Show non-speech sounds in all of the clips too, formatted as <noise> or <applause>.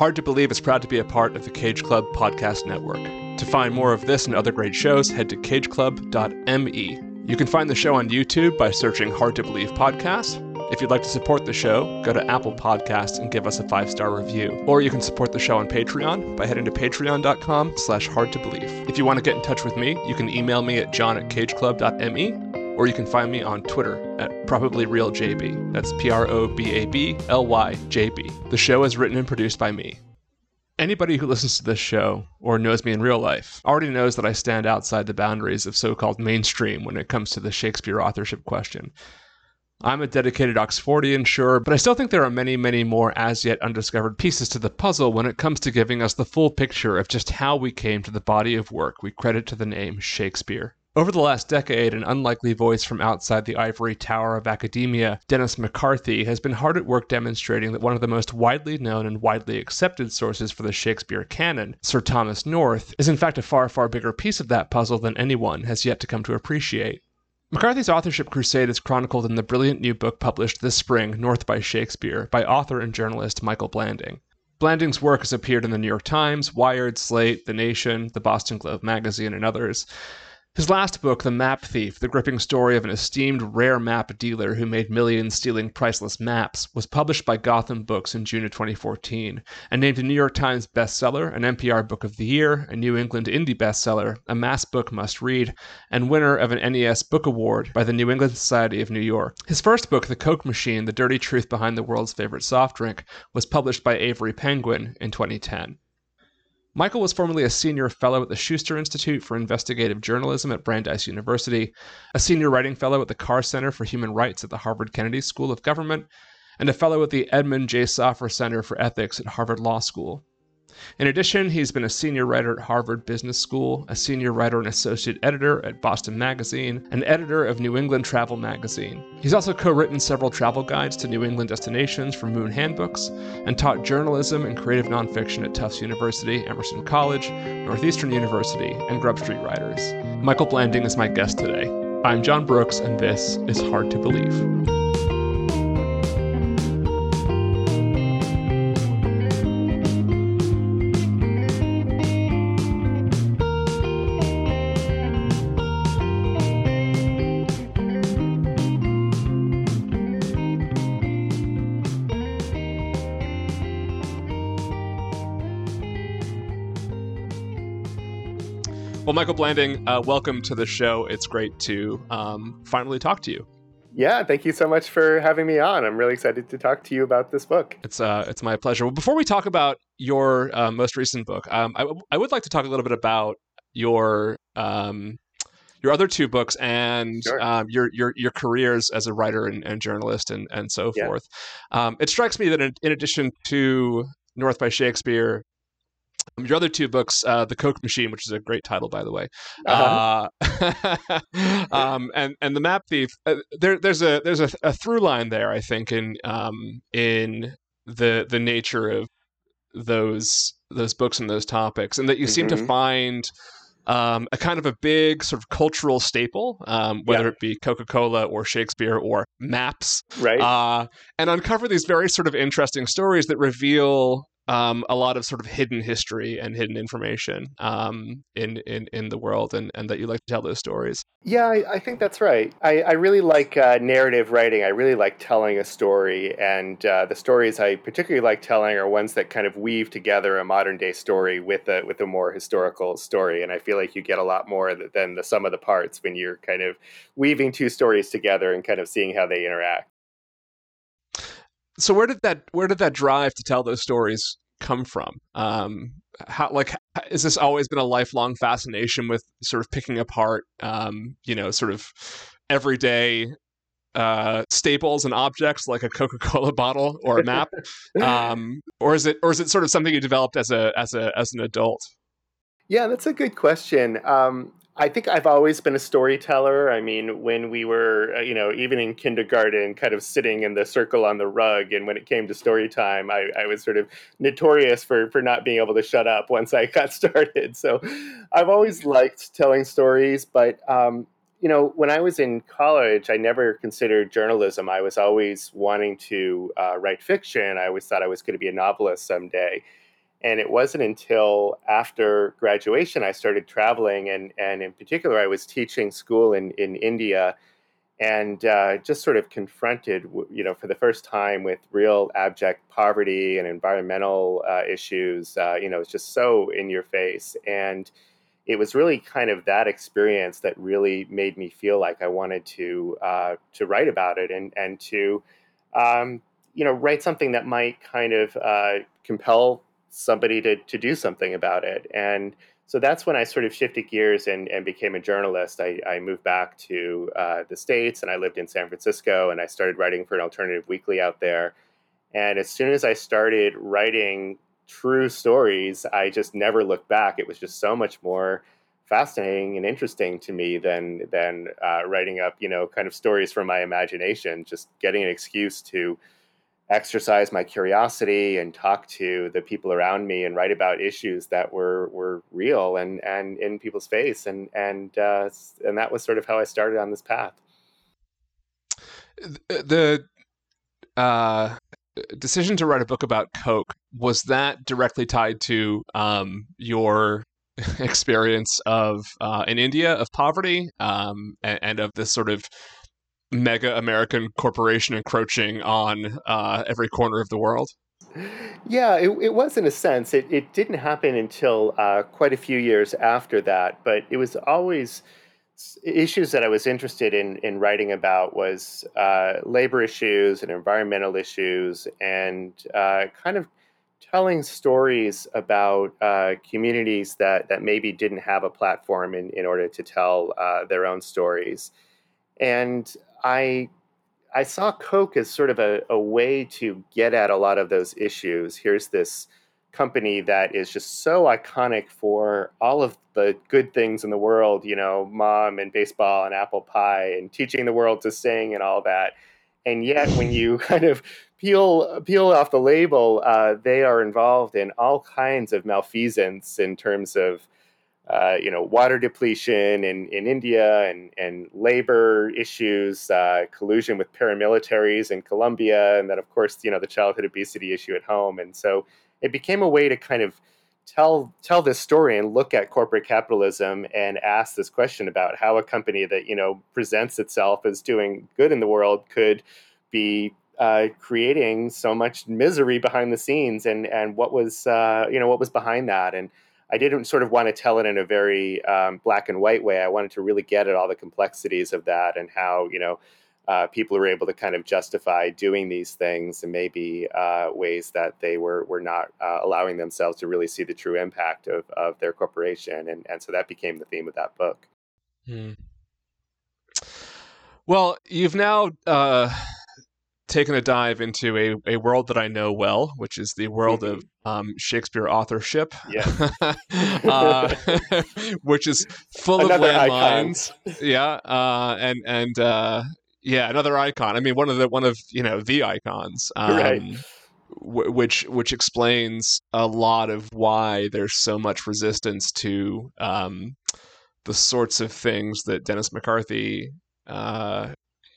Hard to Believe is proud to be a part of the Cage Club podcast network. To find more of this and other great shows, head to cageclub.me. You can find the show on YouTube by searching Hard to Believe Podcast. If you'd like to support the show, go to Apple Podcasts and give us a five-star review. Or you can support the show on Patreon by heading to patreon.com slash hard to believe. If you want to get in touch with me, you can email me at john at cageclub.me or you can find me on Twitter at probablyrealjb. That's P-R-O-B-A-B-L-Y-J-B. The show is written and produced by me. Anybody who listens to this show or knows me in real life already knows that I stand outside the boundaries of so-called mainstream when it comes to the Shakespeare authorship question. I'm a dedicated Oxfordian, sure, but I still think there are many, many more as yet undiscovered pieces to the puzzle when it comes to giving us the full picture of just how we came to the body of work we credit to the name Shakespeare. Over the last decade, an unlikely voice from outside the ivory tower of academia, Dennis McCarthy, has been hard at work demonstrating that one of the most widely known and widely accepted sources for the Shakespeare canon, Sir Thomas North, is in fact a far, far bigger piece of that puzzle than anyone has yet to come to appreciate. McCarthy's authorship crusade is chronicled in the brilliant new book published this spring, North by Shakespeare, by author and journalist Michael Blanding. Blanding's work has appeared in the New York Times, Wired, Slate, The Nation, the Boston Globe magazine, and others. His last book, The Map Thief, the gripping story of an esteemed rare map dealer who made millions stealing priceless maps, was published by Gotham Books in June of 2014 and named a New York Times bestseller, an NPR Book of the Year, a New England Indie bestseller, a mass book must read, and winner of an NES Book Award by the New England Society of New York. His first book, The Coke Machine The Dirty Truth Behind the World's Favorite Soft Drink, was published by Avery Penguin in 2010. Michael was formerly a senior fellow at the Schuster Institute for Investigative Journalism at Brandeis University, a senior writing fellow at the Carr Center for Human Rights at the Harvard Kennedy School of Government, and a fellow at the Edmund J. Safra Center for Ethics at Harvard Law School. In addition, he's been a senior writer at Harvard Business School, a senior writer and associate editor at Boston Magazine, and editor of New England Travel Magazine. He's also co written several travel guides to New England destinations for Moon Handbooks, and taught journalism and creative nonfiction at Tufts University, Emerson College, Northeastern University, and Grub Street Writers. Michael Blanding is my guest today. I'm John Brooks, and this is Hard to Believe. Blanding, uh, welcome to the show. It's great to um, finally talk to you. Yeah, thank you so much for having me on. I'm really excited to talk to you about this book. It's uh, it's my pleasure. Well, before we talk about your uh, most recent book, um, I, I would like to talk a little bit about your um, your other two books and sure. um, your your your careers as a writer and, and journalist and and so yeah. forth. Um, it strikes me that in, in, addition to North by Shakespeare, your other two books, uh, The Coke Machine, which is a great title, by the way, uh-huh. uh, <laughs> um, and and The Map Thief. Uh, there, there's a there's a, a, through line there, I think, in um, in the the nature of those those books and those topics, and that you mm-hmm. seem to mm-hmm. find. Um, a kind of a big sort of cultural staple, um, whether yeah. it be Coca Cola or Shakespeare or maps, right? Uh, and uncover these very sort of interesting stories that reveal um, a lot of sort of hidden history and hidden information um, in, in in the world, and, and that you like to tell those stories. Yeah, I, I think that's right. I, I really like uh, narrative writing. I really like telling a story, and uh, the stories I particularly like telling are ones that kind of weave together a modern day story with a with a more historical story. And I feel like you get a lot more than the sum of the parts when you're kind of weaving two stories together and kind of seeing how they interact so where did that where did that drive to tell those stories come from? Um, how like is this always been a lifelong fascination with sort of picking apart, um, you know, sort of everyday uh, staples and objects like a Coca-Cola <laughs> bottle or a map, <laughs> um, or is it or is it sort of something you developed as a as a as an adult? Yeah, that's a good question. Um, I think I've always been a storyteller. I mean, when we were, uh, you know, even in kindergarten, kind of sitting in the circle on the rug, and when it came to story time, I, I was sort of notorious for for not being able to shut up once I <laughs> got started. So, I've always liked telling stories, but um, you know, when I was in college, I never considered journalism. I was always wanting to uh, write fiction. I always thought I was going to be a novelist someday. And it wasn't until after graduation I started traveling, and, and in particular, I was teaching school in, in India and uh, just sort of confronted, you know, for the first time with real abject poverty and environmental uh, issues. Uh, you know, it's just so in your face. And it was really kind of that experience that really made me feel like I wanted to uh, to write about it and and to um, you know write something that might kind of uh, compel somebody to to do something about it. And so that's when I sort of shifted gears and, and became a journalist. I, I moved back to uh, the States and I lived in San Francisco and I started writing for an alternative weekly out there. And as soon as I started writing true stories, I just never looked back. It was just so much more fascinating and interesting to me than than uh, writing up, you know, kind of stories from my imagination. Just getting an excuse to exercise my curiosity and talk to the people around me and write about issues that were were real and and in people's face and and uh, and that was sort of how I started on this path. The uh, decision to write a book about Coke was that directly tied to um, your <laughs> experience of uh, in India of poverty um, and, and of this sort of mega American corporation encroaching on uh, every corner of the world? Yeah, it, it, was in a sense. It, it didn't happen until uh, quite a few years after that, but it was always issues that I was interested in in writing about was uh, labor issues and environmental issues, and uh, kind of telling stories about uh, communities that that maybe didn't have a platform in in order to tell uh, their own stories. And I I saw Coke as sort of a, a way to get at a lot of those issues. Here's this company that is just so iconic for all of the good things in the world, you know, mom and baseball and apple pie and teaching the world to sing and all that. And yet, when you <laughs> kind of peel peel off the label, uh, they are involved in all kinds of malfeasance in terms of uh, you know, water depletion in, in India and, and labor issues, uh, collusion with paramilitaries in Colombia, and then, of course, you know, the childhood obesity issue at home. And so it became a way to kind of tell tell this story and look at corporate capitalism and ask this question about how a company that you know presents itself as doing good in the world could be uh, creating so much misery behind the scenes and and what was uh, you know what was behind that and I didn't sort of want to tell it in a very um, black and white way. I wanted to really get at all the complexities of that and how you know uh, people were able to kind of justify doing these things and maybe uh, ways that they were were not uh, allowing themselves to really see the true impact of, of their corporation. And and so that became the theme of that book. Hmm. Well, you've now uh, taken a dive into a, a world that I know well, which is the world mm-hmm. of um, Shakespeare authorship, yeah. <laughs> uh, <laughs> which is full another of landmines. yeah, uh, and and uh, yeah, another icon. I mean, one of the one of you know the icons, um, right? W- which which explains a lot of why there's so much resistance to um, the sorts of things that Dennis McCarthy uh,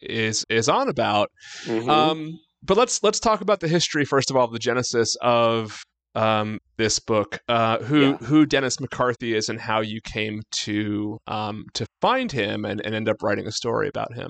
is is on about. Mm-hmm. Um, but let's let's talk about the history first of all, the genesis of um, this book, uh, who yeah. who Dennis McCarthy is, and how you came to um, to find him and, and end up writing a story about him.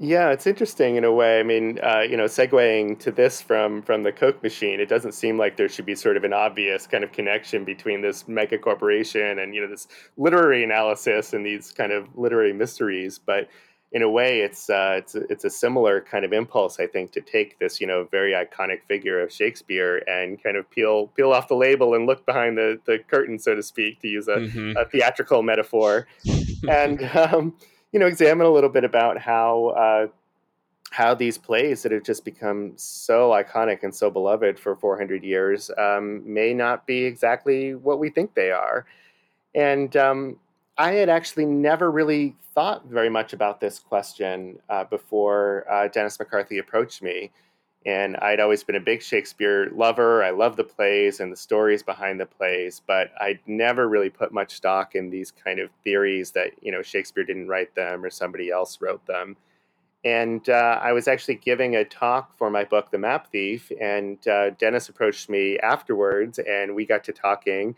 Yeah, it's interesting in a way. I mean, uh, you know, segueing to this from from the Coke machine, it doesn't seem like there should be sort of an obvious kind of connection between this mega corporation and you know this literary analysis and these kind of literary mysteries. But in a way, it's uh, it's a, it's a similar kind of impulse, I think, to take this you know very iconic figure of Shakespeare and kind of peel peel off the label and look behind the the curtain, so to speak, to use a, mm-hmm. a theatrical metaphor, and <laughs> um, you know examine a little bit about how. Uh, how these plays that have just become so iconic and so beloved for 400 years um, may not be exactly what we think they are. And um, I had actually never really thought very much about this question uh, before uh, Dennis McCarthy approached me. And I'd always been a big Shakespeare lover. I love the plays and the stories behind the plays, but I'd never really put much stock in these kind of theories that, you know, Shakespeare didn't write them or somebody else wrote them. And uh, I was actually giving a talk for my book, The Map Thief, and uh, Dennis approached me afterwards, and we got to talking.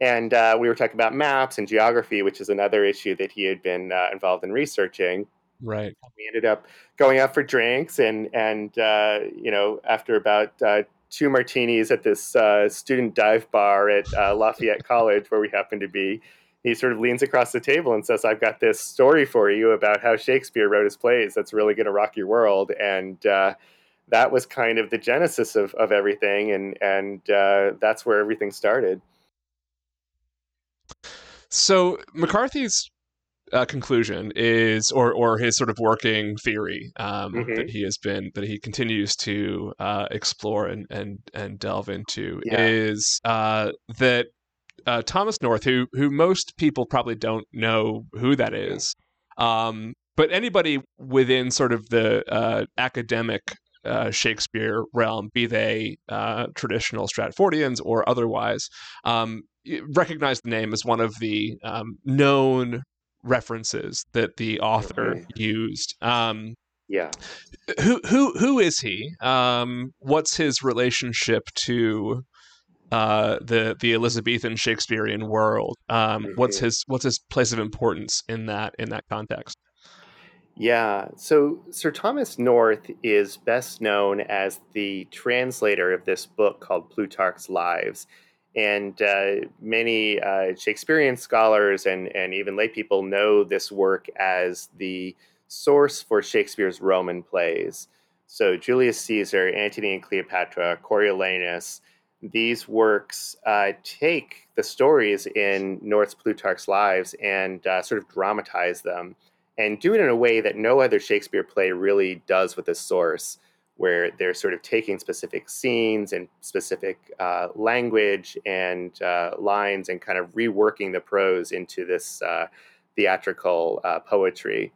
And uh, we were talking about maps and geography, which is another issue that he had been uh, involved in researching. Right. We ended up going out for drinks, and and uh, you know, after about uh, two martinis at this student dive bar at Lafayette College, where we happened to be, he sort of leans across the table and says, "I've got this story for you about how Shakespeare wrote his plays. That's really going to rock your world." And uh, that was kind of the genesis of, of everything, and and uh, that's where everything started. So McCarthy's uh, conclusion is, or or his sort of working theory um, mm-hmm. that he has been that he continues to uh, explore and and and delve into yeah. is uh, that uh, Thomas North, who who most people probably don't know who that is, um, but anybody within sort of the uh, academic uh, Shakespeare realm, be they uh, traditional Stratfordians or otherwise, um, recognize the name as one of the um, known references that the author okay. used. Um, yeah. Who who who is he? Um, what's his relationship to uh, the the Elizabethan Shakespearean world. Um, mm-hmm. What's his what's his place of importance in that in that context? Yeah, so Sir Thomas North is best known as the translator of this book called Plutarch's Lives. And uh, many uh, Shakespearean scholars and, and even lay people know this work as the source for Shakespeare's Roman plays. So Julius Caesar, Antony and Cleopatra, Coriolanus, these works uh, take the stories in North's Plutarch's Lives and uh, sort of dramatize them and do it in a way that no other Shakespeare play really does with the source, where they're sort of taking specific scenes and specific uh, language and uh, lines and kind of reworking the prose into this uh, theatrical uh, poetry.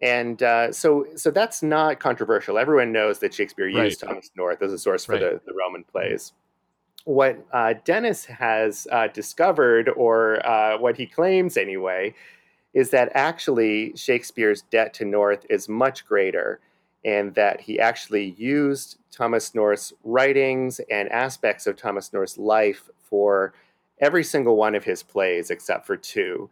And so, so that's not controversial. Everyone knows that Shakespeare used right. Thomas North as a source for right. the, the Roman plays what uh, Dennis has uh, discovered, or uh, what he claims anyway, is that actually Shakespeare's debt to North is much greater, and that he actually used Thomas North's writings and aspects of Thomas North's life for every single one of his plays except for two.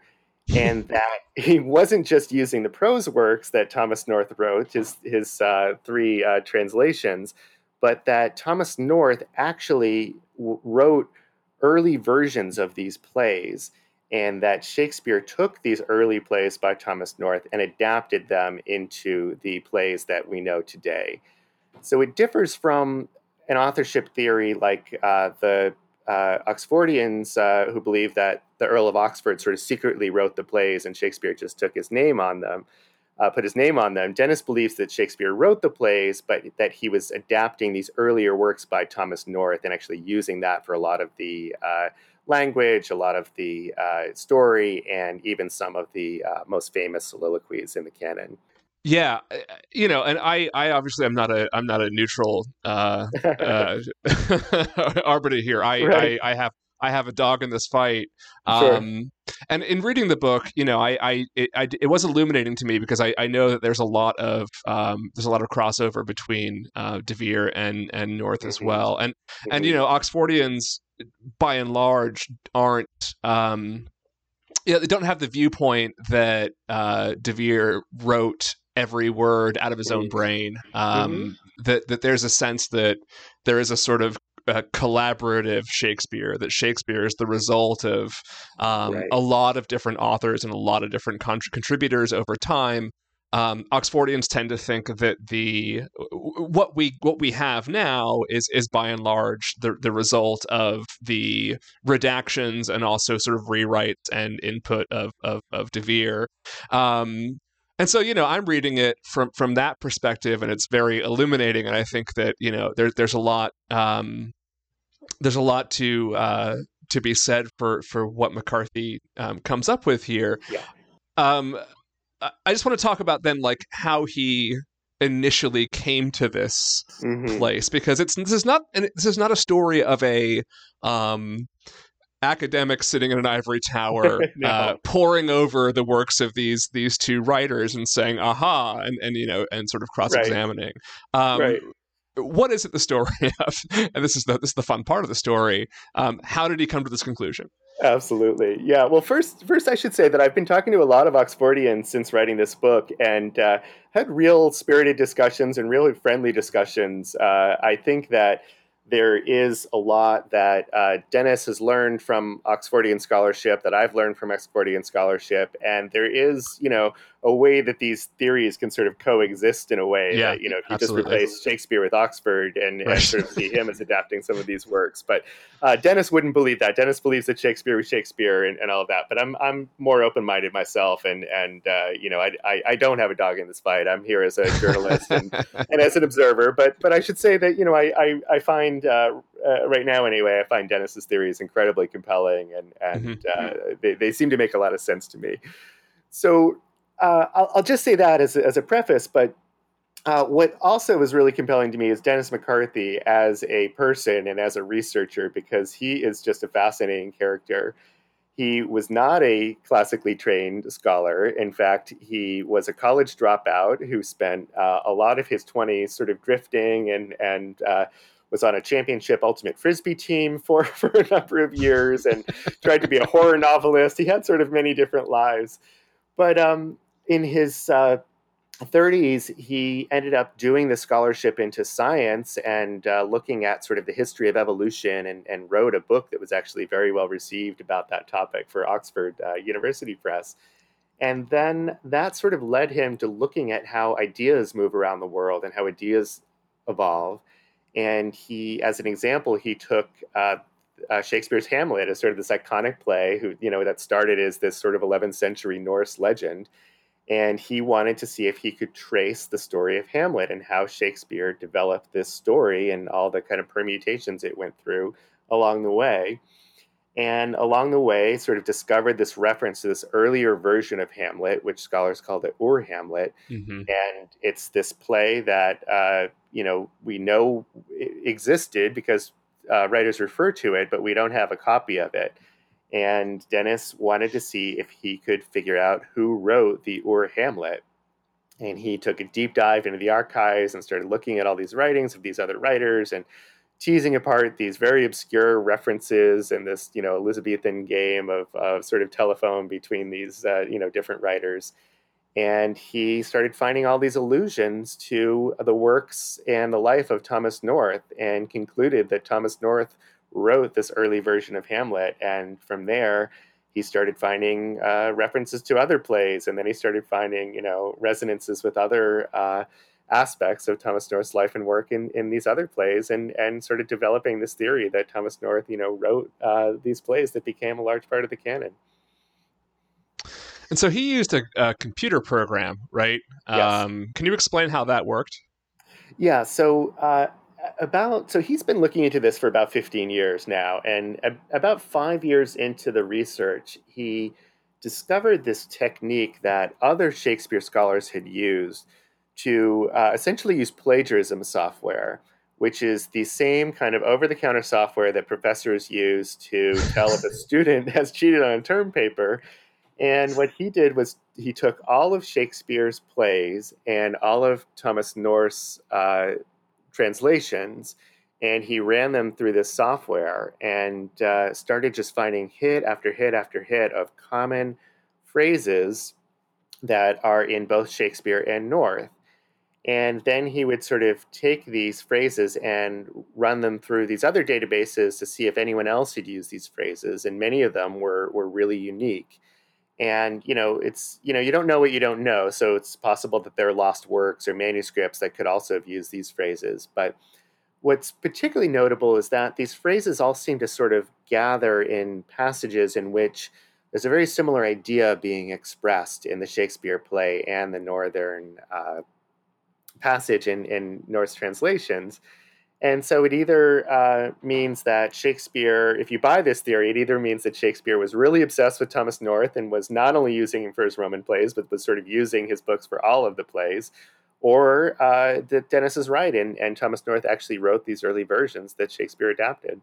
and <laughs> that he wasn't just using the prose works that Thomas North wrote, his, his uh, three uh, translations, but that Thomas North actually w- wrote early versions of these plays, and that Shakespeare took these early plays by Thomas North and adapted them into the plays that we know today. So it differs from an authorship theory like uh, the uh, Oxfordians, uh, who believe that the Earl of Oxford sort of secretly wrote the plays and Shakespeare just took his name on them uh, put his name on them. Dennis believes that Shakespeare wrote the plays, but that he was adapting these earlier works by Thomas North and actually using that for a lot of the uh, language, a lot of the uh, story, and even some of the uh, most famous soliloquies in the canon. Yeah, uh, you know, and I, I obviously I'm not a, I'm not a neutral uh, uh, <laughs> arbiter here. I, right. I, I have I have a dog in this fight. Sure. Um, and in reading the book, you know, I, I, it, I, it was illuminating to me because I, I know that there's a lot of um, there's a lot of crossover between uh, De Vere and and North mm-hmm. as well, and mm-hmm. and you mm-hmm. know, Oxfordians by and large aren't. Um, yeah, they don't have the viewpoint that uh, De Vere wrote every word out of his own mm-hmm. brain. Um, mm-hmm. That that there's a sense that there is a sort of a collaborative Shakespeare. That Shakespeare is the result of um, right. a lot of different authors and a lot of different con- contributors over time. Um, Oxfordians tend to think that the what we what we have now is is by and large the the result of the redactions and also sort of rewrites and input of of, of De Vere. Um, and so you know i'm reading it from from that perspective and it's very illuminating and i think that you know there, there's a lot um, there's a lot to uh, to be said for for what McCarthy um, comes up with here. Yeah. Um, I just want to talk about then like how he initially came to this mm-hmm. place because it's this is not this is not a story of a um academics sitting in an ivory tower, <laughs> no. uh, poring over the works of these these two writers and saying "aha" and and you know and sort of cross examining. Right. Um, right. What is it the story <laughs> of? And this is the this is the fun part of the story. Um, how did he come to this conclusion? Absolutely. Yeah. Well, first, first I should say that I've been talking to a lot of Oxfordians since writing this book, and uh, had real spirited discussions and really friendly discussions. Uh, I think that there is a lot that uh, Dennis has learned from Oxfordian scholarship that I've learned from Oxfordian scholarship, and there is, you know, a way that these theories can sort of coexist in a way yeah, that you know if you absolutely. just replace Shakespeare with Oxford and, right. and, sort of see <laughs> him as adapting some of these works. But uh, Dennis wouldn't believe that. Dennis believes that Shakespeare was Shakespeare and, and all of that. But I'm I'm more open minded myself, and and uh, you know I, I, I don't have a dog in this fight. I'm here as a journalist and, <laughs> and as an observer. But but I should say that you know I I, I find. Uh, uh, right now, anyway, I find Dennis's theories incredibly compelling, and and mm-hmm. Uh, they, they seem to make a lot of sense to me. So uh, I'll, I'll, just say that as a, as a preface, but uh, what also was really compelling to me is Dennis McCarthy as a person and as a researcher because he is just a fascinating character. He was not a classically trained scholar. In fact, he was a college dropout who spent uh, a lot of his 20s sort of drifting and, and uh, was on a championship ultimate frisbee team for, <laughs> for a number of years and tried to be a horror novelist. He had sort of many different lives. But um, in his uh, 30s, he ended up doing the scholarship into science and uh, looking at sort of the history of evolution and, and, wrote a book that was actually very well received about that topic for Oxford uh, University Press. And then that sort of led him to looking at how ideas move around the world and how ideas evolve. And he, as an example, he took uh, uh, Shakespeare's Hamlet as sort of this iconic play, who you know that started as this sort of 11th century Norse legend, and he wanted to see if he could trace the story of Hamlet and how Shakespeare developed this story and all the kind of permutations it went through along the way. And along the way, sort of discovered this reference to this earlier version of Hamlet, which scholars call the Ur Hamlet. Mm-hmm. And it's this play that, uh, you know, we know existed because uh, writers refer to it, but we don't have a copy of it and Dennis wanted to see if he could figure out who wrote the Ur Hamlet. And he took a deep dive into the archives and started looking at all these writings of these other writers and teasing apart these very obscure references and this, you know, Elizabethan game of, of sort of telephone between these, uh, you know, different writers. And he started finding all these allusions to the works and the life of Thomas North and concluded that Thomas North wrote this early version of Hamlet. And from there, he started finding uh, references to other plays, and then he started finding, you know, resonances with other uh, aspects of Thomas North's life and work in, in these other plays, and and sort of developing this theory that Thomas North, you know, wrote uh, these plays that became a large part of the canon. And so he used a, a computer program, right? Yes. Um, can you explain how that worked? Yeah. So uh, about so he's been looking into this for about 15 years now and about 5 years into the research he discovered this technique that other shakespeare scholars had used to uh, essentially use plagiarism software which is the same kind of over-the-counter software that professors use to <laughs> tell if a student has cheated on a term paper. And what he did was he took all of shakespeare's plays and all of thomas north's uh, translations and he ran them through this software and uh, started just finding hit after hit after hit of common phrases that are in both Shakespeare and North. And then he would sort of take these phrases and run them through these other databases to see if anyone else had used these phrases. And many of them were, were really unique and you know it's you know you don't know what you don't know so it's possible that there are lost works or manuscripts that could also have used these phrases. But what's particularly notable is that these phrases all seem to sort of gather in passages in which there's a very similar idea being expressed in the shakespeare play and the northern uh, passage in, in North's translations and so it either uh, means that Shakespeare, if you buy this theory, it either means that Shakespeare was really obsessed with Thomas North and was not only using him for his Roman plays, but was sort of using his books for all of the plays, or uh, that Dennis is right and, and Thomas North actually wrote these early versions that Shakespeare adapted.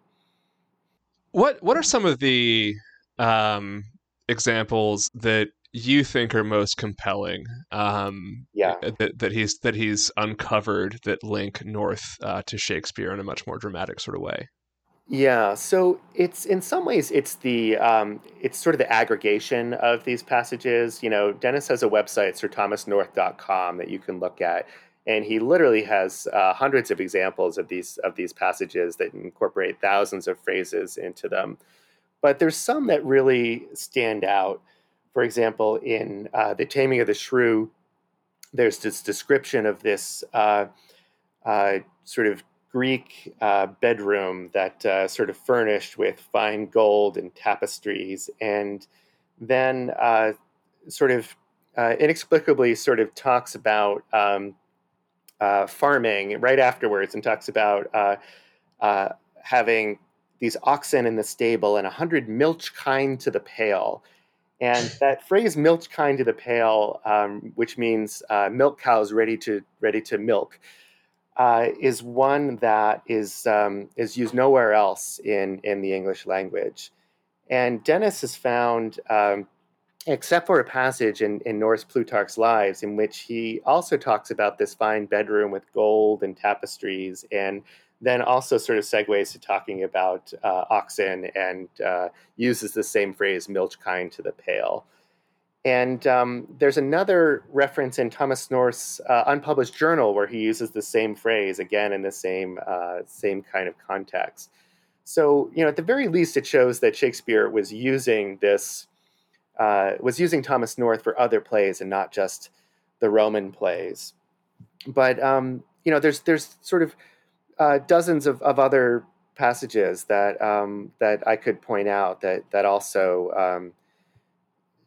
What What are some of the um, examples that you think are most compelling? Um, yeah, that, that he's that he's uncovered that link North uh, to Shakespeare in a much more dramatic sort of way. Yeah, so it's in some ways it's the um, it's sort of the aggregation of these passages. You know, Dennis has a website, sirthomasnorth.com, that you can look at, and he literally has uh, hundreds of examples of these of these passages that incorporate thousands of phrases into them. But there's some that really stand out. For example, in uh, the Taming of the Shrew, there's this description of this uh, uh sort of Greek uh, bedroom that uh, sort of furnished with fine gold and tapestries, and then uh, sort of inexplicably sort of talks about um, farming right afterwards and talks about having these oxen in the stable and a hundred milch kine to the pail. And that phrase "milch kine to the pail," um, which means milk cows ready to ready to milk, uh, is one that is um, is used nowhere else in in the English language, and Dennis has found. Um, except for a passage in, in North's Plutarch's Lives, in which he also talks about this fine bedroom with gold and tapestries, and then also sort of segues to talking about uh, oxen and uh, uses the same phrase, milch kine to the pail. And um, there's another reference in Thomas North's uh, unpublished journal where he uses the same phrase again in the same uh, same kind of context. So you know, at the very least, it shows that Shakespeare was using this uh, was using Thomas North for other plays and not just the Roman plays. But um, you know, there's there's sort of uh, dozens of, of other passages that um, that I could point out that that also um,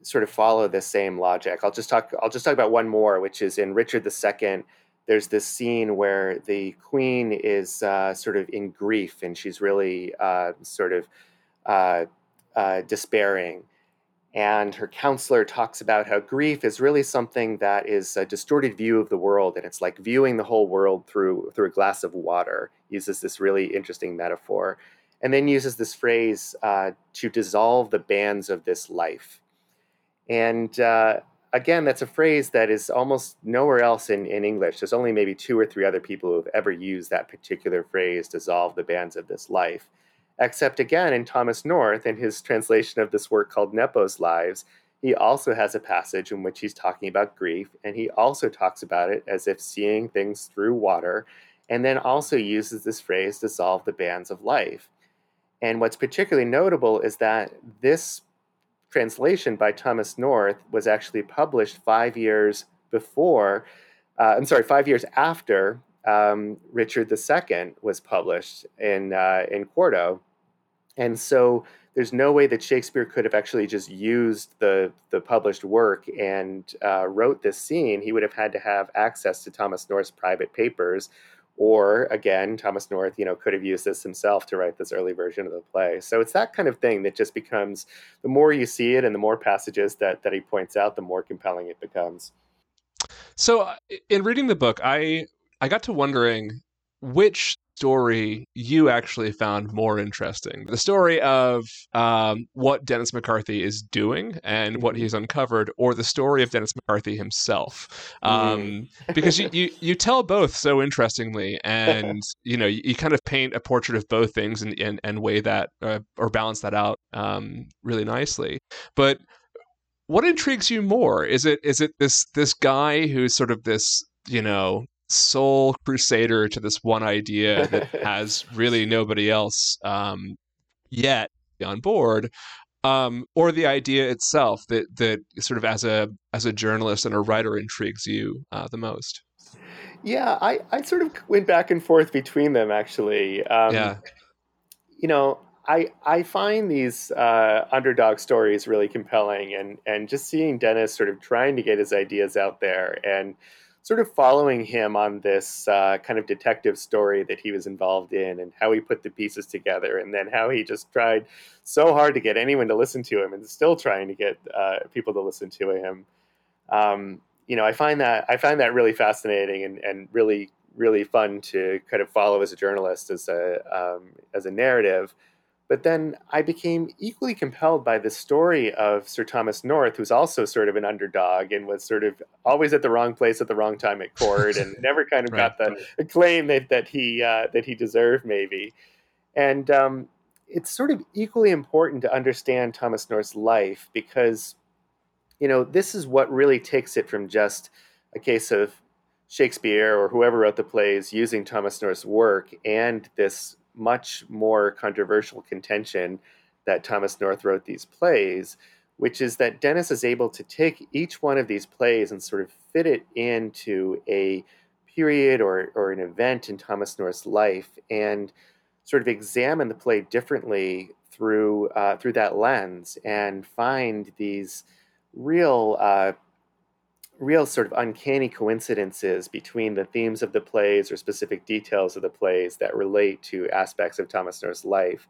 sort of follow the same logic. I'll just talk. I'll just talk about one more, which is in Richard II. There's this scene where the queen is uh, sort of in grief and she's really uh, sort of uh, uh, despairing. And her counselor talks about how grief is really something that is a distorted view of the world, and it's like viewing the whole world through through a glass of water. Uses this really interesting metaphor, and then uses this phrase uh, to dissolve the bands of this life and uh, again, that's a phrase that is almost nowhere else in, in English. There's only maybe two or three other people who have ever used that particular phrase, dissolve the bands of this life. Except again, in Thomas North, in his translation of this work called Nepos Lives, he also has a passage in which he's talking about grief, and he also talks about it as if seeing things through water, and then also uses this phrase, dissolve the bands of life. And what's particularly notable is that this translation by Thomas North was actually published five years before, uh, I'm sorry, five years after um, Richard II was published in, uh, in Quarto. And so there's no way that Shakespeare could have actually just used the, the published work and uh, wrote this scene. He would have had to have access to Thomas North's private papers, or again, Thomas North, you know, could have used this himself to write this early version of the play. So it's that kind of thing that just becomes the more you see it and the more passages that that he points out, the more compelling it becomes. So uh, in reading the book, I I got to wondering which story you actually found more interesting the story of um, what Dennis McCarthy is doing and what mm-hmm. he's uncovered, or the story of Dennis McCarthy himself. Um, mm. because you, you, you tell both so interestingly, and <laughs> you know you, you, kind of paint a portrait of both things and, and, and weigh that uh, or balance that out um, really nicely. But what intrigues you more? Is it is it this this guy who's sort of this you know sole crusader to this one idea that <laughs> has really nobody else um, yet on board, um, or the idea itself that that sort of as a as a journalist and a writer intrigues you uh, the most. Yeah, I, I sort of went back and forth between them actually. Um, yeah, you know, I I find these uh, underdog stories really compelling, and and just seeing Dennis sort of trying to get his ideas out there and sort of following him on this uh, kind of detective story that he was involved in and how he put the pieces together and then how he just tried so hard to get anyone to listen to him and still trying to get uh, people to listen to him. Um, you know i find that i find that really fascinating and, and really really fun to kind of follow as a journalist as a um, as a narrative But then I became equally compelled by the story of Sir Thomas North, who's also sort of an underdog and was sort of always at the wrong place at the wrong time at court, and <laughs> never kind of right. got the acclaim that that he uh, that he deserved, maybe. And um, it's sort of equally important to understand Thomas North's life because, you know, this is what really takes it from just a case of Shakespeare or whoever wrote the plays using Thomas North's work and this much more controversial contention that Thomas North wrote these plays, which is that Dennis is able to take each one of these plays and sort of fit it into a period or, or an event in Thomas North's life and sort of examine the play differently through uh, through that lens and find these real uh, real sort of uncanny coincidences between the themes of the plays or specific details of the plays that relate to aspects of Thomas North's life.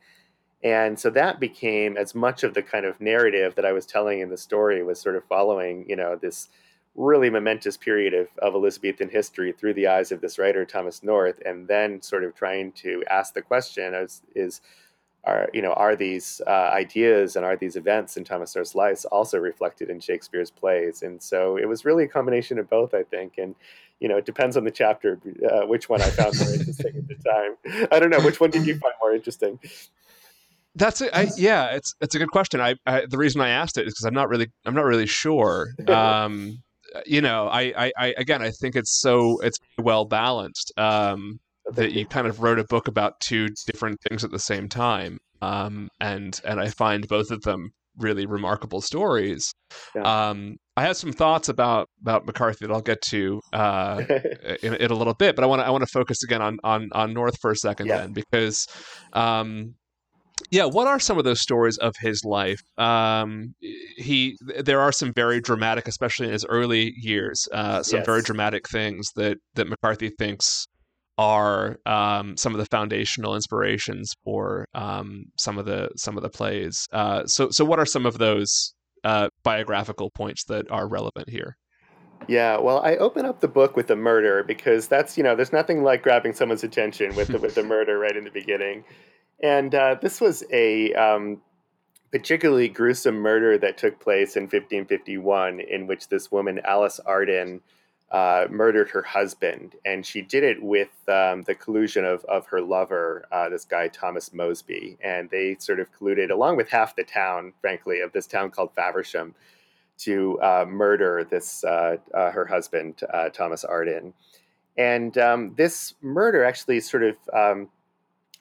And so that became as much of the kind of narrative that I was telling in the story was sort of following, you know, this really momentous period of, of Elizabethan history through the eyes of this writer, Thomas North, and then sort of trying to ask the question is, is are you know are these uh, ideas and are these events in Thomas North's life also reflected in Shakespeare's plays? And so it was really a combination of both, I think. And you know, it depends on the chapter uh, which one I found more interesting at the time. <laughs> I don't know which one did you find more interesting. That's it. Yeah, it's it's a good question. I, I the reason I asked it is because I'm not really I'm not really sure. <laughs> Um, you know, I, I, I again I think it's so it's well balanced. Um, that you kind of wrote a book about two different things at the same time, um, and and I find both of them really remarkable stories. Yeah. Um, I have some thoughts about about McCarthy that I'll get to uh, <laughs> in, in, a little bit, but I want to I want to focus again on on on North for a second yeah. then because. Um, yeah, what are some of those stories of his life? Um, he, there are some very dramatic, especially in his early years, uh, some yes. very dramatic things that that McCarthy thinks are um, some of the foundational inspirations for um, some of the some of the plays. Uh, so, so what are some of those uh, biographical points that are relevant here? Yeah, well, I open up the book with a murder because that's you know there's nothing like grabbing someone's attention with the, with the murder right in the beginning, and uh, this was a um, particularly gruesome murder that took place in 1551, in which this woman Alice Arden uh, murdered her husband, and she did it with um, the collusion of, of her lover, uh, this guy Thomas Mosby, and they sort of colluded, along with half the town, frankly, of this town called Faversham, to uh, murder this uh, uh, her husband uh, Thomas Arden, and um, this murder actually sort of um,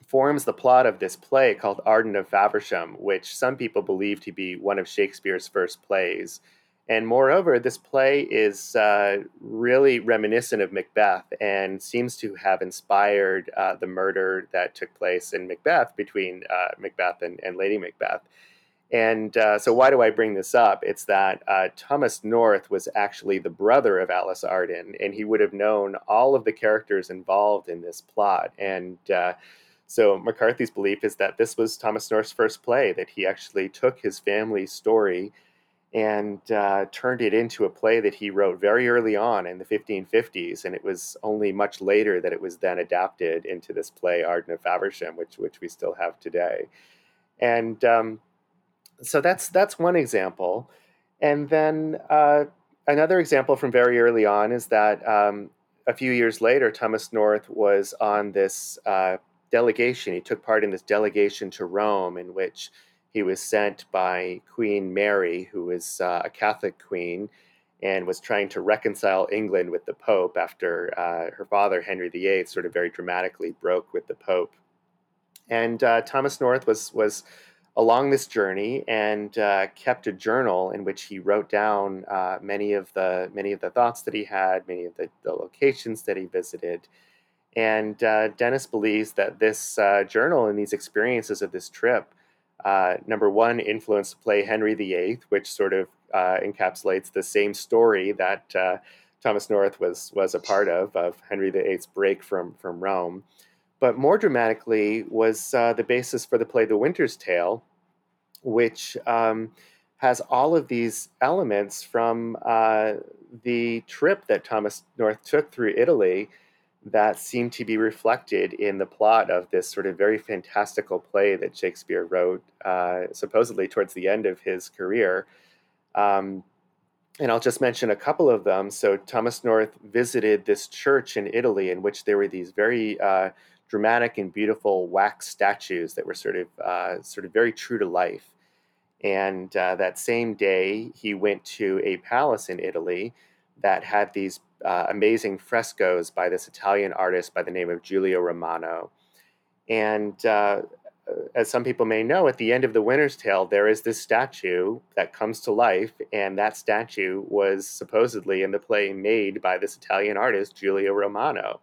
forms the plot of this play called Arden of Faversham, which some people believe to be one of Shakespeare's first plays. And moreover, this play is uh, really reminiscent of Macbeth and seems to have inspired uh, the murder that took place in Macbeth between uh, Macbeth and, and, Lady Macbeth. And uh, so, why do I bring this up? It's that uh, Thomas North was actually the brother of Alice Arden, and he would have known all of the characters involved in this plot. And uh, so, McCarthy's belief is that this was Thomas North's first play, that he actually took his family story and uh, turned it into a play that he wrote very early on in the 1550s. And it was only much later that it was then adapted into this play, Arden of Faversham, which, which we still have today. And um, so that's, that's one example. And then uh, another example from very early on is that um, a few years later, Thomas North was on this uh, delegation. He took part in this delegation to Rome, in which he was sent by Queen Mary, who was uh, a Catholic queen, and was trying to reconcile England with the Pope after uh, her father, Henry VIII, sort of very dramatically broke with the Pope. And uh, Thomas North was, was along this journey and uh, kept a journal in which he wrote down uh, many, of the, many of the thoughts that he had, many of the, the locations that he visited. And uh, Dennis believes that this journal and these experiences of this trip uh, number one influenced the play Henry VIII, which sort of uh, encapsulates the same story that uh, Thomas North was was a part of of Henry VIII's break from from Rome. But more dramatically was uh, the basis for the play The Winter's Tale, which um, has all of these elements from uh, the trip that Thomas North took through Italy that seem to be reflected in the plot of this sort of very fantastical play that Shakespeare wrote, uh, supposedly towards the end of his career. Um, and I'll just mention a couple of them. So Thomas North visited this church in Italy in which there were these very uh, dramatic and beautiful wax statues that were sort of uh, sort of very true to life. And uh, that same day, he went to a palace in Italy that had these uh, amazing frescoes by this Italian artist by the name of Giulio Romano. And uh, as some people may know, at the end of The Winter's Tale, there is this statue that comes to life, and that statue was supposedly in the play made by this Italian artist, Giulio Romano.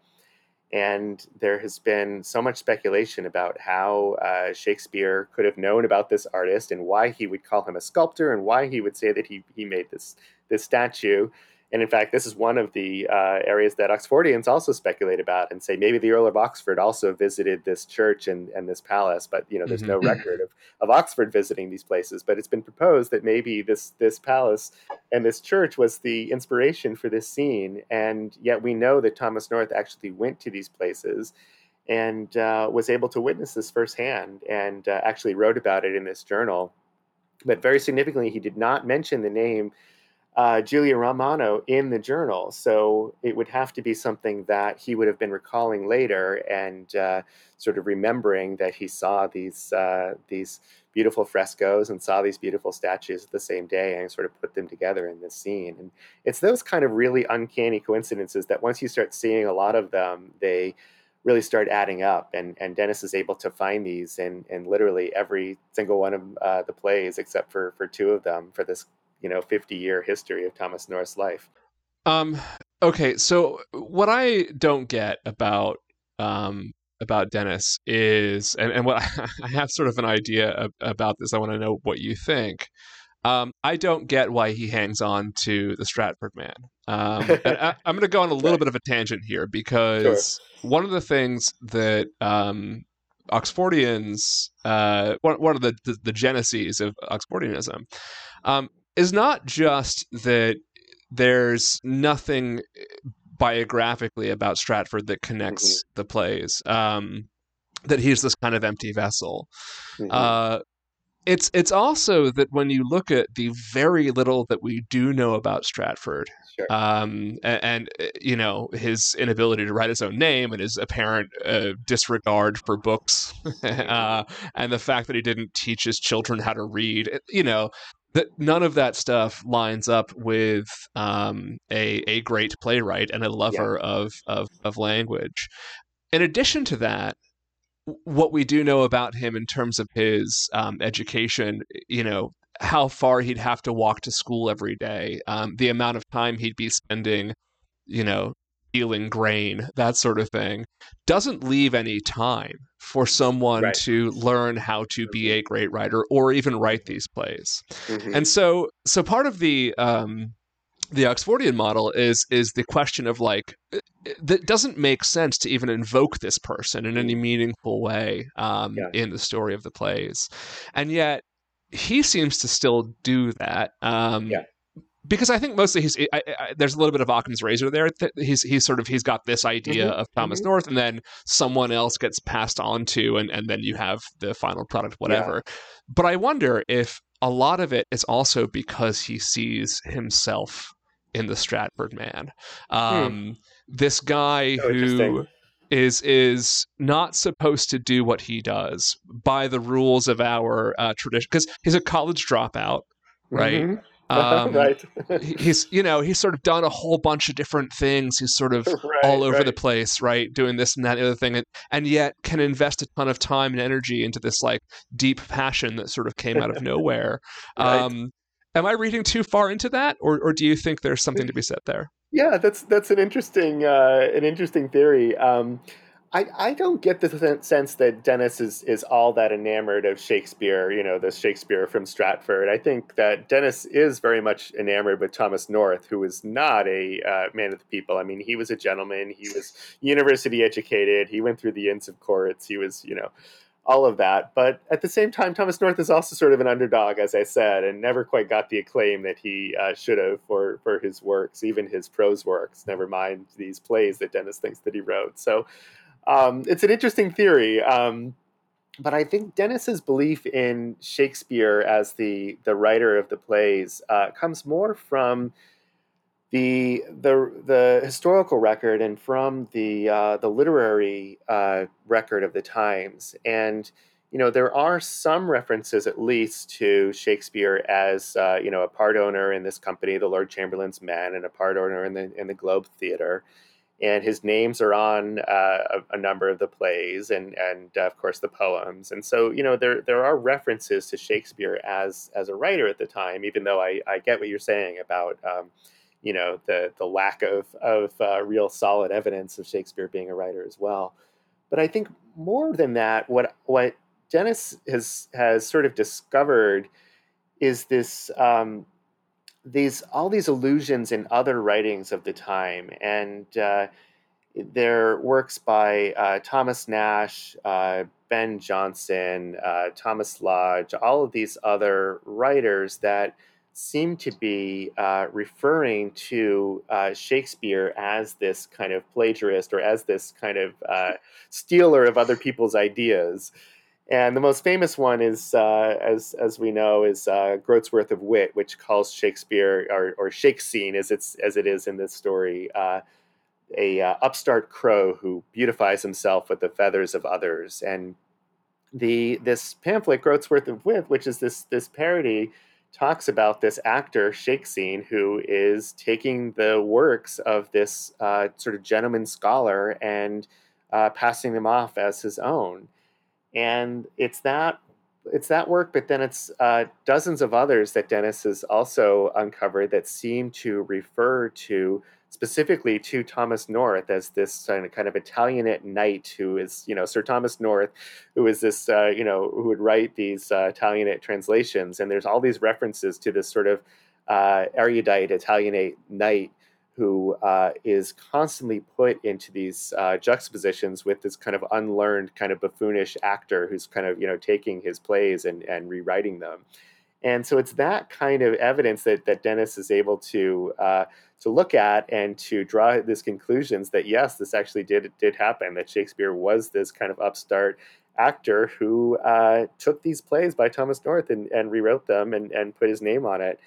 And there has been so much speculation about how uh, Shakespeare could have known about this artist and why he would call him a sculptor and why he would say that he, he made this, this statue. And in fact, this is one of the uh, areas that Oxfordians also speculate about and say maybe the Earl of Oxford also visited this church and, and this palace, but you know, there's mm-hmm. no record of, of Oxford visiting these places. But it's been proposed that maybe this this palace and this church was the inspiration for this scene. And yet we know that Thomas North actually went to these places and uh, was able to witness this firsthand and uh, actually wrote about it in this journal. But very significantly, he did not mention the name uh, Giulio Romano in the journal. So it would have to be something that he would have been recalling later and uh, sort of remembering that he saw these uh, these beautiful frescoes and saw these beautiful statues the same day and sort of put them together in this scene. And it's those kind of really uncanny coincidences that once you start seeing a lot of them, they really start adding up and, and Dennis is able to find these in, in literally every single one of uh, the plays except for, for two of them for this you know 50 year history of Thomas North's life. Um. Okay. So what I don't get about um about Dennis is, and, and what <laughs> I have sort of an idea of, about this. I want to know what you think. Um, I don't get why he hangs on to the Stratford man. Um, <laughs> I, am going to go on a little bit of a tangent here because sure. one of the things that um, Oxfordians, uh, one, one of the, the, the genesis of Oxfordianism, um, is not just that there's nothing biographically about Stratford that connects mm-hmm. the plays. Um, that he's this kind of empty vessel. Mm-hmm. Uh, it's it's also that when you look at the very little that we do know about Stratford, sure. um, and, and, uh, you know his inability to write his own name and his apparent uh, disregard for books, <laughs> mm-hmm. uh, and the fact that he didn't teach his children how to read, you know, that none of that stuff lines up with um, a a great playwright and a lover yeah. of, of of language. In addition to that, what we do know about him in terms of his um, education, you know, how far he'd have to walk to school every day, um, the amount of time he'd be spending, you know, dealing grain, that sort of thing, doesn't leave any time for someone right. to learn how to be a great writer or even write these plays. Mm-hmm. And so, so part of the um, the Oxfordian model is is the question of like uh, that doesn't make sense to even invoke this person in any meaningful way um, yeah. in the story of the plays, and yet he seems to still do that. Um, yeah because I think mostly he's I, I, there's a little bit of Occam's razor there. He's he's sort of he's got this idea mm-hmm. of Thomas mm-hmm. North, and then someone else gets passed on to, and and then you have the final product, whatever. Yeah. But I wonder if a lot of it is also because he sees himself in the Stratford man, hmm. um, hmm. this guy so who is is not supposed to do what he does by the rules of our uh, tradition because he's a college dropout, right? Mm-hmm <laughs> um, right. he's you know he's sort of done a whole bunch of different things. He's sort of <laughs> right, all over right. the place, right, doing this and that and other thing, and, and yet can invest a ton of time and energy into this like deep passion that sort of came out of <laughs> nowhere. Um, am I reading too far into that, or or do you think there's something to be said there? Yeah, that's that's an interesting uh, an interesting theory. Um, I, I don't get the sense that Dennis is, is all that enamored of Shakespeare, you know, the Shakespeare from Stratford. I think that Dennis is very much enamored with Thomas North, who was not a uh, man of the people. I mean, he was a gentleman, he was university educated, he went through the Inns of Courts, he was, you know, all of that. But at the same time, Thomas North is also sort of an underdog, as I said, and never quite got the acclaim that he uh, should have for for his works, even his prose works. Never mind these plays that Dennis thinks that he wrote. So um, it's an interesting theory. Um, but I think Dennis's belief in Shakespeare as the the writer of the plays uh, comes more from the the the historical record and from the uh, the literary uh, record of the times. And you know there are some references, at least, to Shakespeare as uh, you know a part owner in this company, the Lord Chamberlain's Men, and a part owner in the in the Globe Theatre. And his names are on uh, a, a, number of the plays and and uh, of course the poems. And so you know there there are references to Shakespeare as as a writer at the time, even though I, I get what you're saying about. Um, you know the the lack of of uh, real solid evidence of Shakespeare being a writer as well. But I think more than that, what what Dennis has has sort of discovered is this um, these all these allusions in other writings of the time and. Uh, works by uh, Thomas Nash, uh, Ben Jonson, uh, Thomas Lodge, all of these other writers that seem to be uh, referring to uh, Shakespeare as this kind of plagiarist or as this kind of stealer of other people's ideas. And the most famous one is, uh, as as we know, is uh, Groatsworth of Wit, which calls Shakespeare or, or Shakespeare as it's as it is in this story, uh, a upstart crow who beautifies himself with the feathers of others. And the this pamphlet, Groatsworth of Wit, which is this this parody talks about this actor Shakespeare who is taking the works of this uh, sort of gentleman scholar and uh, passing them off as his own. And it's that it's that work, but then it's uh, dozens of others that Dennis has also uncovered that seem to refer to specifically to Thomas North as this kind of, Italianate knight who is, you know, Sir Thomas North, who is this, uh, you know, who would write these uh, Italianate translations. And there's all these references to this sort of uh, erudite Italianate knight who uh, is constantly put into these uh, juxtapositions with this kind of unlearned, kind of buffoonish actor who's kind of, you know, taking his plays and, and rewriting them. And so it's that kind of evidence that, that Dennis is able to uh, to look at and to draw these conclusions that yes, this actually did did happen. That Shakespeare was this kind of upstart actor who uh, took these plays by Thomas North and, and rewrote them and, and put his name on it,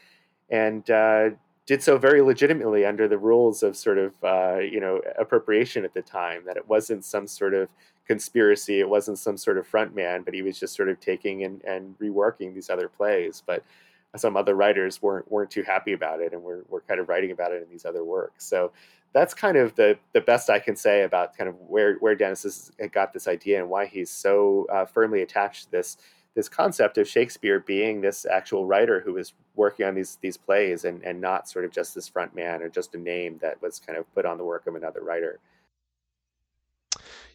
and uh, did so very legitimately under the rules of sort of uh, you know appropriation at the time. That it wasn't some sort of conspiracy, it wasn't some sort of front man, but he was just sort of taking and, and reworking these other plays. But some other writers weren't weren't too happy about it and were, were kind of writing about it in these other works. So that's kind of the the best I can say about kind of where where Dennis has got this idea and why he's so uh, firmly attached to this this concept of Shakespeare being this actual writer who was working on these these plays and and not sort of just this front man or just a name that was kind of put on the work of another writer.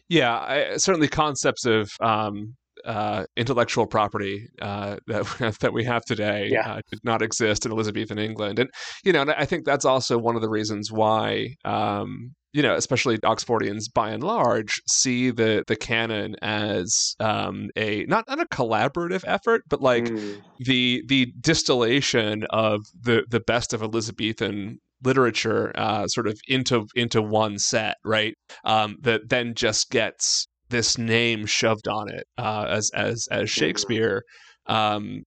Yeah, I, certainly concepts of um, uh, intellectual property uh, that <laughs> that we have today yeah. uh, did not exist in Elizabethan England, and you know, and I think that's also one of the reasons why um, you know, especially Oxfordians by and large, see the the canon as um, a not not a collaborative effort, but like mm. the the distillation of the the best of Elizabethan literature uh, sort of into into one set, right? Um, that then just gets this name shoved on it uh, as as as Shakespeare, um,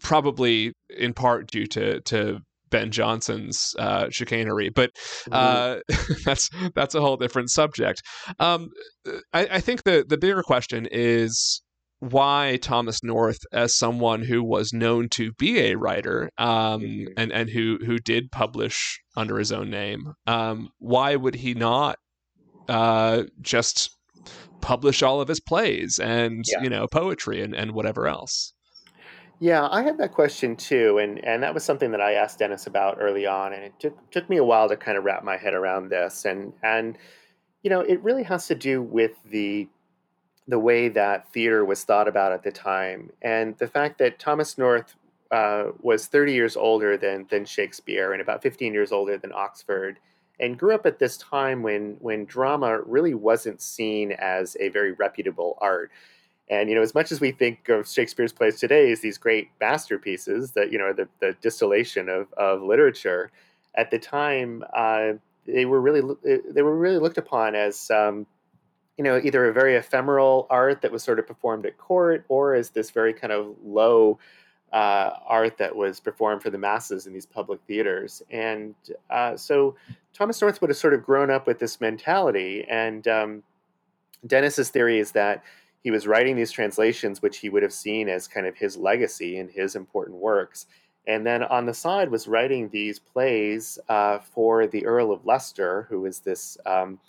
probably in part due to to Ben Jonson's uh, chicanery, but uh, <laughs> that's that's a whole different subject. Um, I, I, think the the bigger question is why Thomas North, as someone who was known to be a writer um, mm-hmm. and and who who did publish under his own name, um, why would he not uh, just publish all of his plays and yeah. you know poetry and, and whatever else yeah i had that question too and and that was something that i asked dennis about early on and it took, took me a while to kind of wrap my head around this and and you know it really has to do with the the way that theater was thought about at the time and the fact that thomas north uh, was 30 years older than than shakespeare and about 15 years older than oxford and grew up at this time when when drama really wasn't seen as a very reputable art. And you know, as much as we think of Shakespeare's plays today as these great masterpieces that you know the, the distillation of, of literature, at the time uh, they were really they were really looked upon as um, you know either a very ephemeral art that was sort of performed at court or as this very kind of low uh, art that was performed for the masses in these public theaters. And uh, so Thomas North would have sort of grown up with this mentality. And um, Dennis's theory is that he was writing these translations, which he would have seen as kind of his legacy and his important works. And then on the side was writing these plays uh, for the Earl of Leicester, who was this um,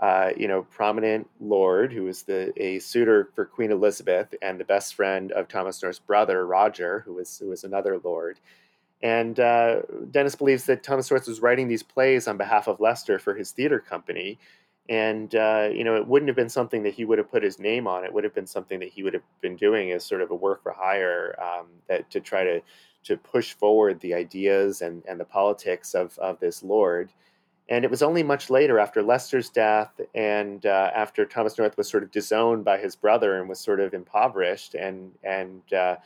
uh, you know, prominent lord who was the a suitor for Queen Elizabeth and the best friend of Thomas North's brother Roger, who was who was another lord. And uh, Dennis believes that Thomas North was writing these plays on behalf of Leicester for his theater company, and uh, you know, it wouldn't have been something that he would have put his name on. It would have been something that he would have been doing as sort of a work for hire um, that to try to to push forward the ideas and, and the politics of, of this lord. And it was only much later, after Leicester's death and uh, after Thomas North was sort of disowned by his brother and was sort of impoverished and and uh,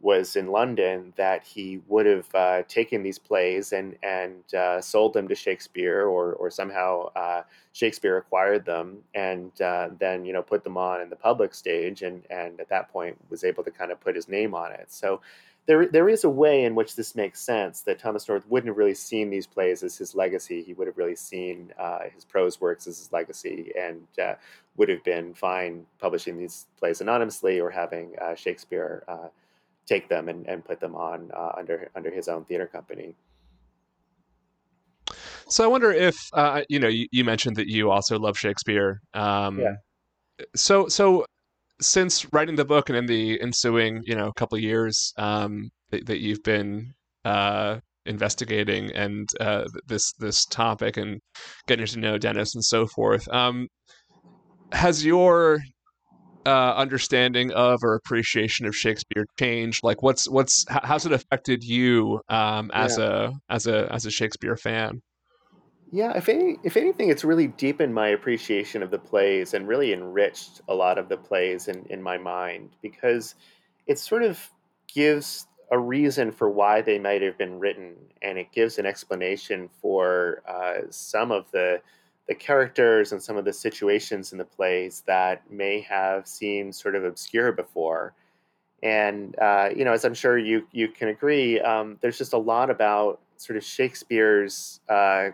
was in London, that he would have uh, taken these plays and and uh, sold them to Shakespeare, or or somehow uh, Shakespeare acquired them and uh, then you know put them on in the public stage, and and at that point was able to kind of put his name on it. So there there is a way in which this makes sense that Thomas North wouldn't have really seen these plays as his legacy. He would have really seen uh, his prose works as his legacy, and uh, would have been fine publishing these plays anonymously or having Shakespeare take them and, and put them on uh, under under his own theater company. So I wonder if uh, you know you, you, mentioned that you also love Shakespeare. Um, yeah. So so since writing the book and in the ensuing, you know, couple years um, that, that, you've been uh, investigating and uh, this this topic and getting to know Dennis and so forth, um, has your uh, understanding of or appreciation of Shakespeare changed? Like, what's what's how's it affected you um, as yeah. a as a as a Shakespeare fan? Yeah, if any, if anything, it's really deepened my appreciation of the plays and really enriched a lot of the plays in, in my mind because it sort of gives a reason for why they might have been written, and it gives an explanation for uh, some of the the characters and some of the situations in the plays that may have seemed sort of obscure before. And uh, you know, as I'm sure you you can agree, um, there's just a lot about sort of Shakespeare's uh,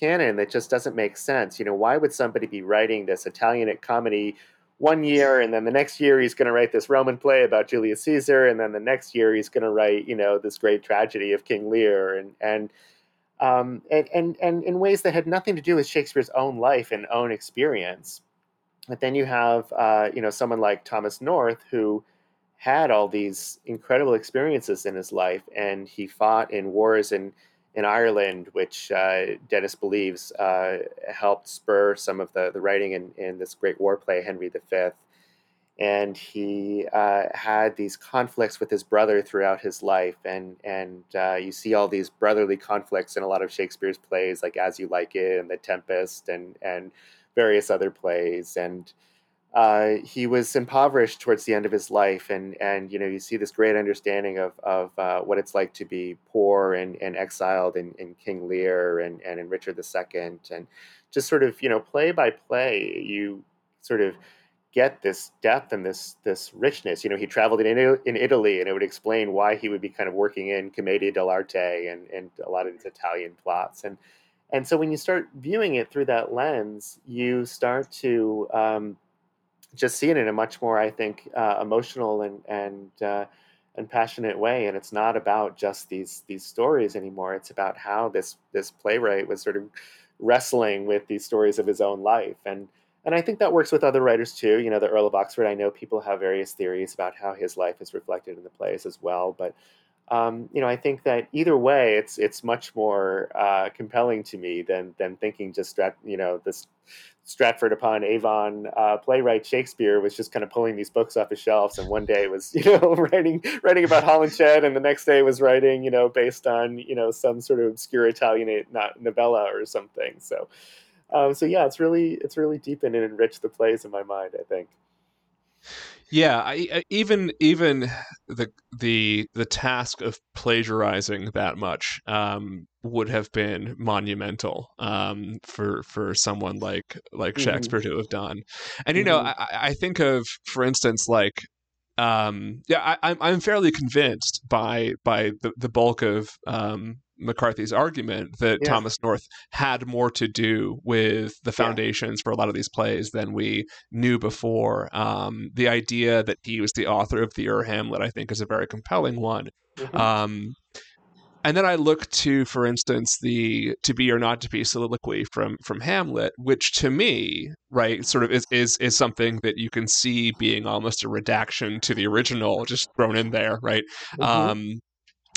canon that just doesn't make sense. You know, why would somebody be writing this Italian comedy one year and then the next year he's going to write this Roman play about Julius Caesar and then the next year he's going to write, you know, this great tragedy of King Lear and and um, and, and and in ways that had nothing to do with Shakespeare's own life and own experience. But then you have, uh, you know, someone like Thomas North who had all these incredible experiences in his life, and he fought in wars and in Ireland, which uh, Dennis believes uh, helped spur some of the, the writing in, in this great war play, Henry V. And he uh, had these conflicts with his brother throughout his life. And, and uh, you see all these brotherly conflicts in a lot of Shakespeare's plays, like As You Like It and The Tempest and, and various other plays. And uh, he was impoverished towards the end of his life, and and you know you see this great understanding of of uh, what it's like to be poor and, and exiled in, in King Lear and, and in Richard II, and just sort of you know play by play you sort of get this depth and this this richness. You know, he traveled in in Italy, and it would explain why he would be kind of working in Commedia dell'arte and and a lot of these Italian plots, and and so when you start viewing it through that lens, you start to um, just see it in a much more, I think, uh, emotional and and uh, and passionate way. And it's not about just these these stories anymore. It's about how this this playwright was sort of wrestling with these stories of his own life. And and I think that works with other writers too. You know, the Earl of Oxford. I know people have various theories about how his life is reflected in the plays as well, but um, you know, I think that either way, it's it's much more uh, compelling to me than than thinking just Strat, you know this Stratford upon Avon uh, playwright Shakespeare was just kind of pulling these books off his shelves, and one day was <laughs> you know writing writing about Holinshed, and the next day was writing you know based on you know some sort of obscure Italian not novella or something. So, um, so yeah, it's really it's really deepened and enriched the plays in my mind. I think. Yeah, I, even even the the the task of plagiarizing that much um, would have been monumental um, for for someone like like mm-hmm. Shakespeare to have done. And you know, mm-hmm. I, I think of, for instance, like um, yeah, I, am I'm fairly convinced by by the, the bulk of um, McCarthy's argument that yeah. Thomas North had more to do with the foundations yeah. for a lot of these plays than we knew before. Um, the idea that he was the author of the Ur Hamlet, I think, is a very compelling one. Mm-hmm. Um, and then I look to, for instance, the "To Be or Not to Be" soliloquy from from Hamlet, which to me, right, sort of is is is something that you can see being almost a redaction to the original, just thrown in there, right? Mm-hmm. Um,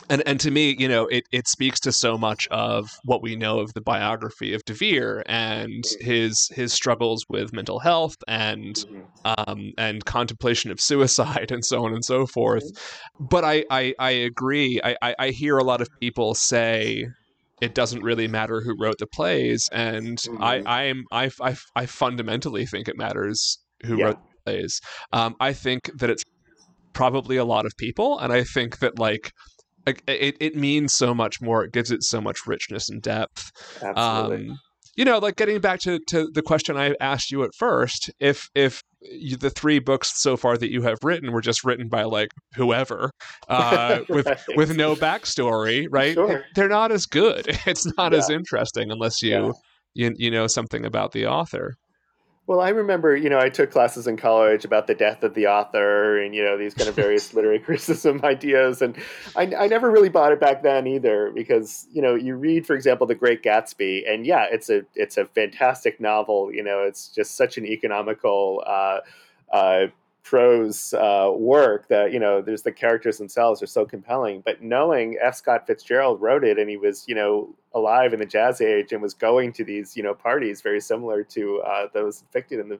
and and to me, you know, it it speaks to so much of what we know of the biography of De Vere and his his struggles with mental health and mm-hmm. um, and contemplation of suicide and so on and so forth. Mm-hmm. But I I, I agree. I, I, I hear a lot of people say it doesn't really matter who wrote the plays, and mm-hmm. I I am I, I I fundamentally think it matters who yeah. wrote the plays. Um, I think that it's probably a lot of people, and I think that like it, it means so much more. It gives it so much richness and depth. Absolutely. Um, you know, like getting back to, to the question I asked you at first, if if you, the three books so far that you have written were just written by like whoever <laughs> uh, with right. with no backstory, right? Sure. They're not as good. <laughs> It's not yeah. as interesting unless you, yeah. you you know something about the author. Well, I remember, you know, I took classes in college about the death of the author and, you know, these kind of various <laughs> literary criticism <laughs> ideas. And I, I, never really bought it back then either because, you know, you read, for example, The Great Gatsby and yeah, it's a, it's a fantastic novel. You know, it's just such an economical, uh, uh, prose uh, work that you know there's the characters themselves are so compelling but knowing f. Scott fitzgerald wrote it and he was you know alive in the jazz age and was going to these you know parties very similar to uh, those depicted in the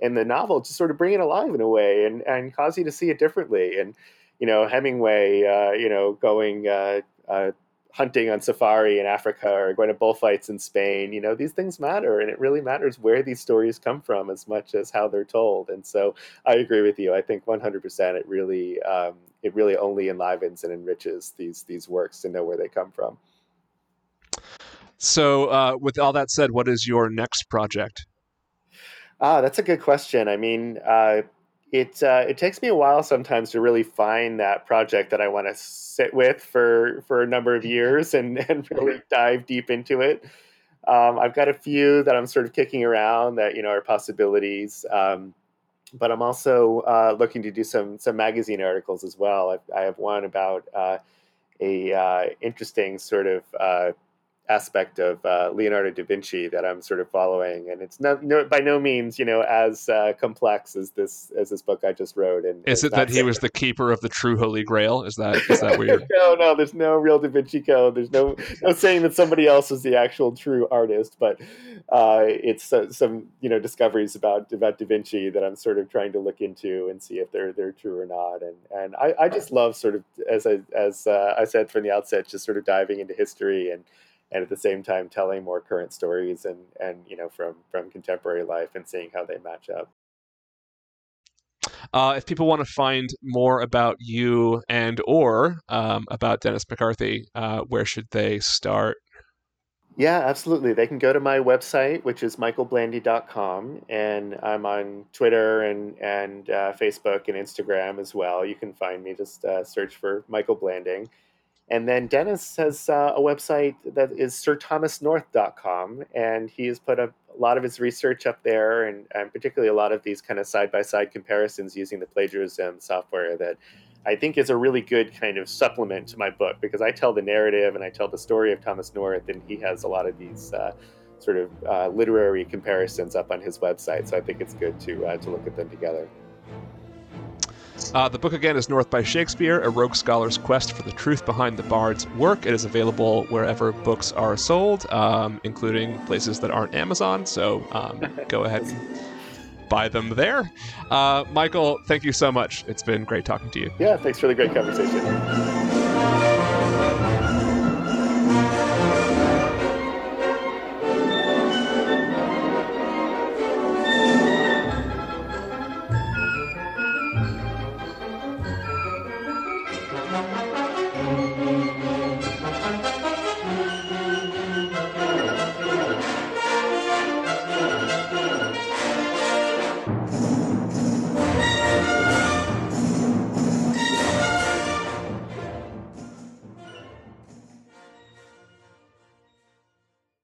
in the novel to sort of bring it alive in a way and and cause you to see it differently. And you know hemingway uh, you know going uh, uh, hunting on safari in Africa or going to bullfights in Spain. You know, these things matter, and it really matters where these stories come from as much as how they're told. And so, I agree with you. I think 100% it really um, it really only enlivens and enriches these these works to know where they come from. So, uh, with all that said, what is your next project? Ah, that's a good question. I mean, uh, it uh, it takes me a while sometimes to really find that project that I want to sit with for for a number of years and <laughs> and really dive deep into it. Um, I've got a few that I'm sort of kicking around that you know are possibilities, um, but I'm also uh, looking to do some some magazine articles as well. I, I have one about uh, a uh, interesting sort of uh, aspect of uh, Leonardo da Vinci that I'm sort of following, and it's no, no by no means you know as uh, complex as this as this book I just wrote. And is it that he was the keeper of the true Holy Grail? Is that is that weird? <laughs> no, no. There's no real Da Vinci Code. There's no no saying that somebody else is the actual true artist, but uh, it's some you know discoveries about about Da Vinci that I'm sort of trying to look into and see if they're they're true or not. And and I, I just love sort of as I as uh, I said from the outset, just sort of diving into history and and at the same time telling more current stories and and you know from from contemporary life and seeing how they match up. Uh, if people want to find more about you and or um, about dennis mccarthy uh, where should they start? Yeah absolutely. They can go to my website which is michaelblanding.com and i'm on twitter and and uh, facebook and instagram as well. You can find me. Just uh, search for michael blanding and then Dennis has uh, a website that is sirthomasnorth.com, and he has put a, a lot of his research up there, and, and particularly a lot of these kind of side by side comparisons using the plagiarism software that I think is a really good kind of supplement to my book because I tell the narrative and I tell the story of Thomas North, and he has a lot of these. Uh, sort of uh, literary comparisons up on his website, so I think it's good to uh, to look at them together. Uh, the book again is North by Shakespeare, a rogue scholar's quest for the truth behind the bard's work. It is available wherever books are sold, um, including places that aren't Amazon. So um, go ahead and buy them there. Uh, Michael, thank you so much. It's been great talking to you. Yeah, thanks for the great conversation.